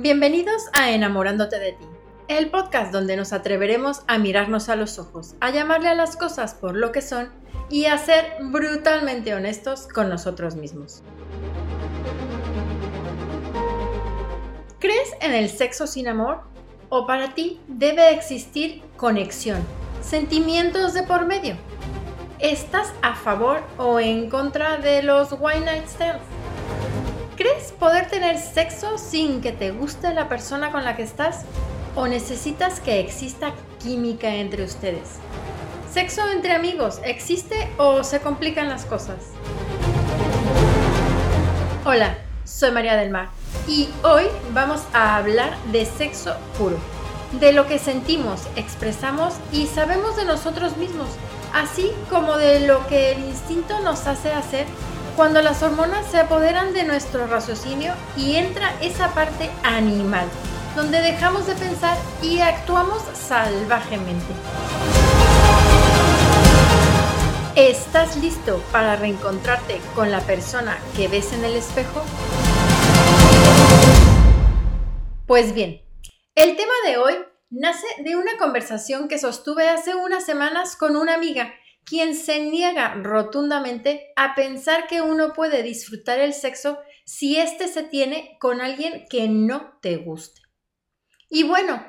Bienvenidos a Enamorándote de ti, el podcast donde nos atreveremos a mirarnos a los ojos, a llamarle a las cosas por lo que son y a ser brutalmente honestos con nosotros mismos. ¿Crees en el sexo sin amor? ¿O para ti debe existir conexión, sentimientos de por medio? ¿Estás a favor o en contra de los one night stands? ¿Crees poder tener sexo sin que te guste la persona con la que estás? ¿O necesitas que exista química entre ustedes? ¿Sexo entre amigos existe o se complican las cosas? Hola, soy María del Mar y hoy vamos a hablar de sexo puro, de lo que sentimos, expresamos y sabemos de nosotros mismos, así como de lo que el instinto nos hace hacer cuando las hormonas se apoderan de nuestro raciocinio y entra esa parte animal, donde dejamos de pensar y actuamos salvajemente. ¿Estás listo para reencontrarte con la persona que ves en el espejo? Pues bien, el tema de hoy nace de una conversación que sostuve hace unas semanas con una amiga quien se niega rotundamente a pensar que uno puede disfrutar el sexo si éste se tiene con alguien que no te guste. Y bueno,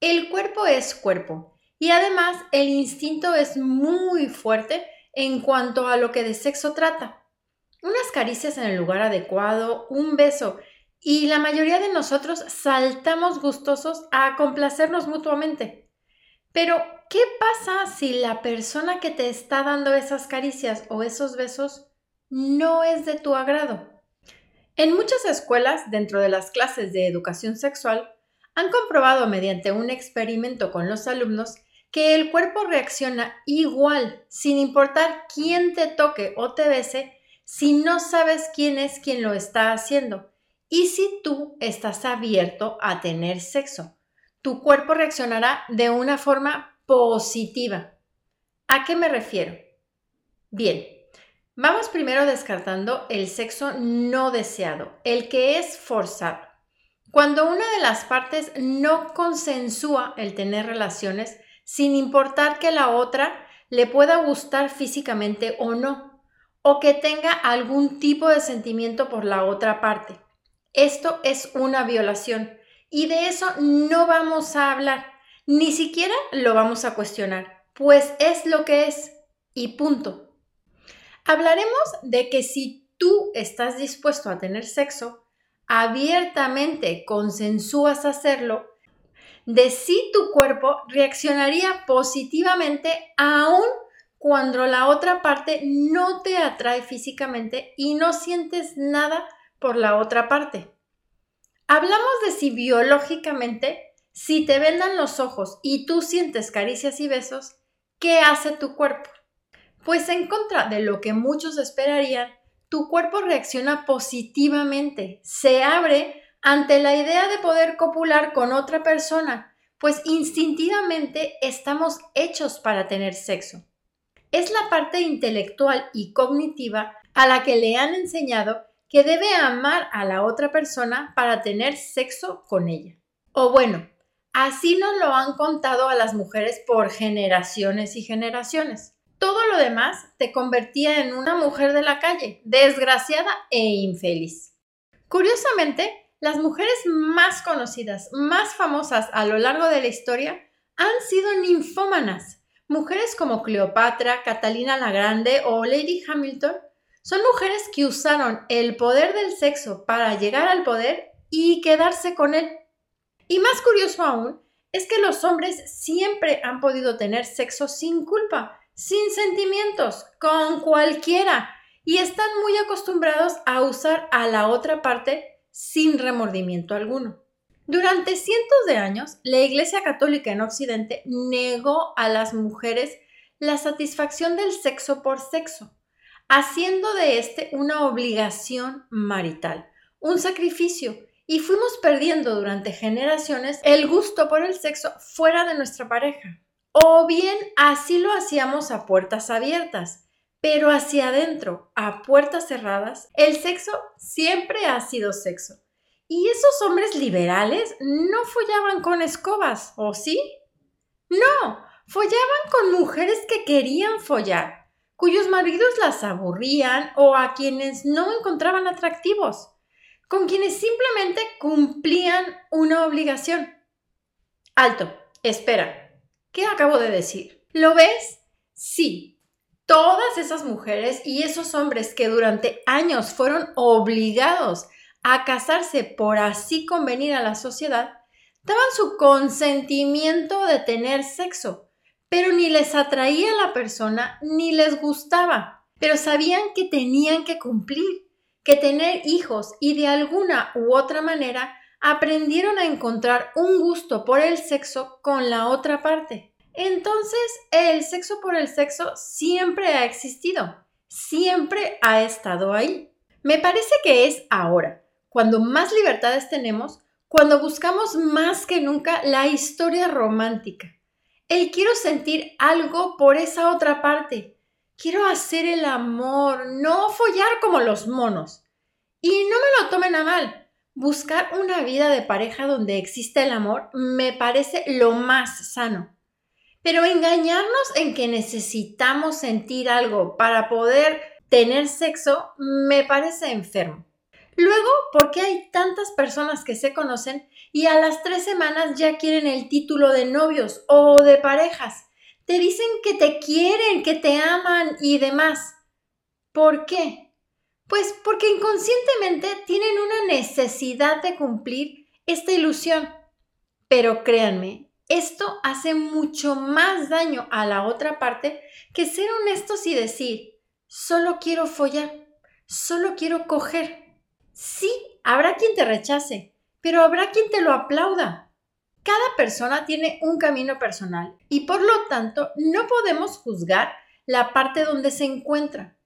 el cuerpo es cuerpo y además el instinto es muy fuerte en cuanto a lo que de sexo trata. Unas caricias en el lugar adecuado, un beso y la mayoría de nosotros saltamos gustosos a complacernos mutuamente. Pero, ¿qué pasa si la persona que te está dando esas caricias o esos besos no es de tu agrado? En muchas escuelas, dentro de las clases de educación sexual, han comprobado mediante un experimento con los alumnos que el cuerpo reacciona igual, sin importar quién te toque o te bese, si no sabes quién es quien lo está haciendo y si tú estás abierto a tener sexo tu cuerpo reaccionará de una forma positiva. ¿A qué me refiero? Bien, vamos primero descartando el sexo no deseado, el que es forzado. Cuando una de las partes no consensúa el tener relaciones, sin importar que la otra le pueda gustar físicamente o no, o que tenga algún tipo de sentimiento por la otra parte. Esto es una violación y de eso no vamos a hablar, ni siquiera lo vamos a cuestionar, pues es lo que es y punto. Hablaremos de que si tú estás dispuesto a tener sexo, abiertamente consensúas hacerlo, de si tu cuerpo reaccionaría positivamente aún cuando la otra parte no te atrae físicamente y no sientes nada por la otra parte. Hablamos de si biológicamente, si te vendan los ojos y tú sientes caricias y besos, ¿qué hace tu cuerpo? Pues en contra de lo que muchos esperarían, tu cuerpo reacciona positivamente, se abre ante la idea de poder copular con otra persona, pues instintivamente estamos hechos para tener sexo. Es la parte intelectual y cognitiva a la que le han enseñado que debe amar a la otra persona para tener sexo con ella. O bueno, así nos lo han contado a las mujeres por generaciones y generaciones. Todo lo demás te convertía en una mujer de la calle, desgraciada e infeliz. Curiosamente, las mujeres más conocidas, más famosas a lo largo de la historia, han sido ninfómanas. Mujeres como Cleopatra, Catalina la Grande o Lady Hamilton son mujeres que usaron el poder del sexo para llegar al poder y quedarse con él. Y más curioso aún es que los hombres siempre han podido tener sexo sin culpa, sin sentimientos, con cualquiera, y están muy acostumbrados a usar a la otra parte sin remordimiento alguno. Durante cientos de años, la Iglesia Católica en Occidente negó a las mujeres la satisfacción del sexo por sexo haciendo de este una obligación marital, un sacrificio, y fuimos perdiendo durante generaciones el gusto por el sexo fuera de nuestra pareja. O bien así lo hacíamos a puertas abiertas, pero hacia adentro, a puertas cerradas, el sexo siempre ha sido sexo. ¿Y esos hombres liberales no follaban con escobas, o sí? No, follaban con mujeres que querían follar, cuyos maridos las aburrían o a quienes no encontraban atractivos, con quienes simplemente cumplían una obligación. Alto, espera, ¿qué acabo de decir? ¿Lo ves? Sí, todas esas mujeres y esos hombres que durante años fueron obligados a casarse por así convenir a la sociedad, daban su consentimiento de tener sexo, pero ni les atraía la persona ni les gustaba, pero sabían que tenían que cumplir, que tener hijos y de alguna u otra manera aprendieron a encontrar un gusto por el sexo con la otra parte. Entonces, el sexo por el sexo siempre ha existido, siempre ha estado ahí. Me parece que es ahora, cuando más libertades tenemos, cuando buscamos más que nunca la historia romántica. El quiero sentir algo por esa otra parte. Quiero hacer el amor, no follar como los monos. Y no me lo tomen a mal. Buscar una vida de pareja donde existe el amor me parece lo más sano. Pero engañarnos en que necesitamos sentir algo para poder tener sexo me parece enfermo. Luego, ¿por qué hay tantas personas que se conocen y a las tres semanas ya quieren el título de novios o de parejas? Te dicen que te quieren, que te aman y demás. ¿Por qué? Pues porque inconscientemente tienen una necesidad de cumplir esta ilusión. Pero créanme, esto hace mucho más daño a la otra parte que ser honestos y decir, solo quiero follar, solo quiero coger. Sí, habrá quien te rechace, pero habrá quien te lo aplauda. Cada persona tiene un camino personal y por lo tanto no podemos juzgar la parte donde se encuentra.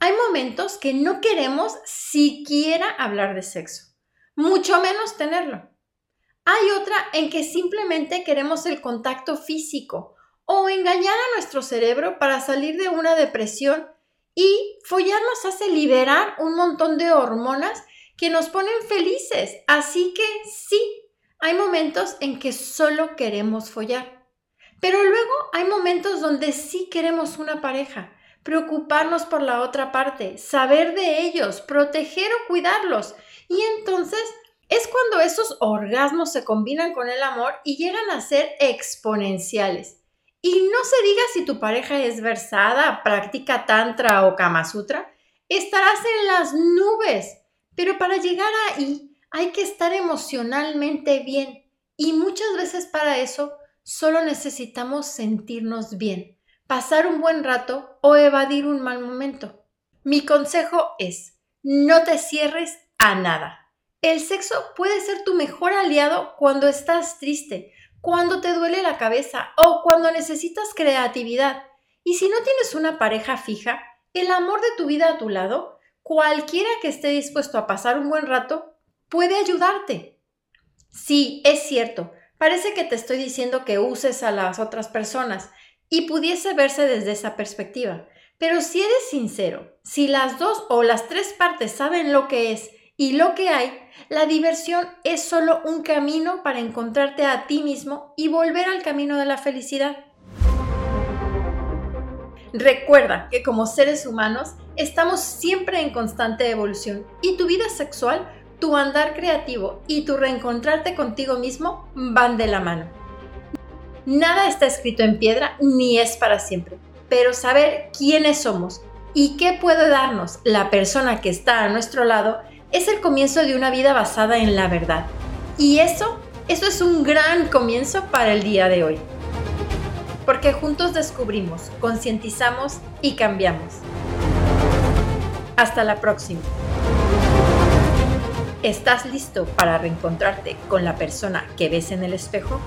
Hay momentos que no queremos siquiera hablar de sexo, mucho menos tenerlo. Hay otra en que simplemente queremos el contacto físico o engañar a nuestro cerebro para salir de una depresión y follar nos hace liberar un montón de hormonas que nos ponen felices. Así que sí, hay momentos en que solo queremos follar. Pero luego hay momentos donde sí queremos una pareja, preocuparnos por la otra parte, saber de ellos, proteger o cuidarlos. Y entonces es cuando esos orgasmos se combinan con el amor y llegan a ser exponenciales. Y no se diga si tu pareja es versada, práctica tantra o kama sutra, estarás en las nubes pero para llegar ahí hay que estar emocionalmente bien y muchas veces para eso solo necesitamos sentirnos bien, pasar un buen rato o evadir un mal momento. Mi consejo es, no te cierres a nada. El sexo puede ser tu mejor aliado cuando estás triste, cuando te duele la cabeza o cuando necesitas creatividad. Y si no tienes una pareja fija, el amor de tu vida a tu lado cualquiera que esté dispuesto a pasar un buen rato puede ayudarte. Sí, es cierto, parece que te estoy diciendo que uses a las otras personas y pudiese verse desde esa perspectiva. Pero si eres sincero, si las dos o las tres partes saben lo que es y lo que hay, la diversión es solo un camino para encontrarte a ti mismo y volver al camino de la felicidad. Recuerda que como seres humanos estamos siempre en constante evolución y tu vida sexual, tu andar creativo y tu reencontrarte contigo mismo van de la mano. Nada está escrito en piedra ni es para siempre, pero saber quiénes somos y qué puede darnos la persona que está a nuestro lado es el comienzo de una vida basada en la verdad. Y eso, eso es un gran comienzo para el día de hoy porque juntos descubrimos, concientizamos y cambiamos. Hasta la próxima. ¿Estás listo para reencontrarte con la persona que ves en el espejo?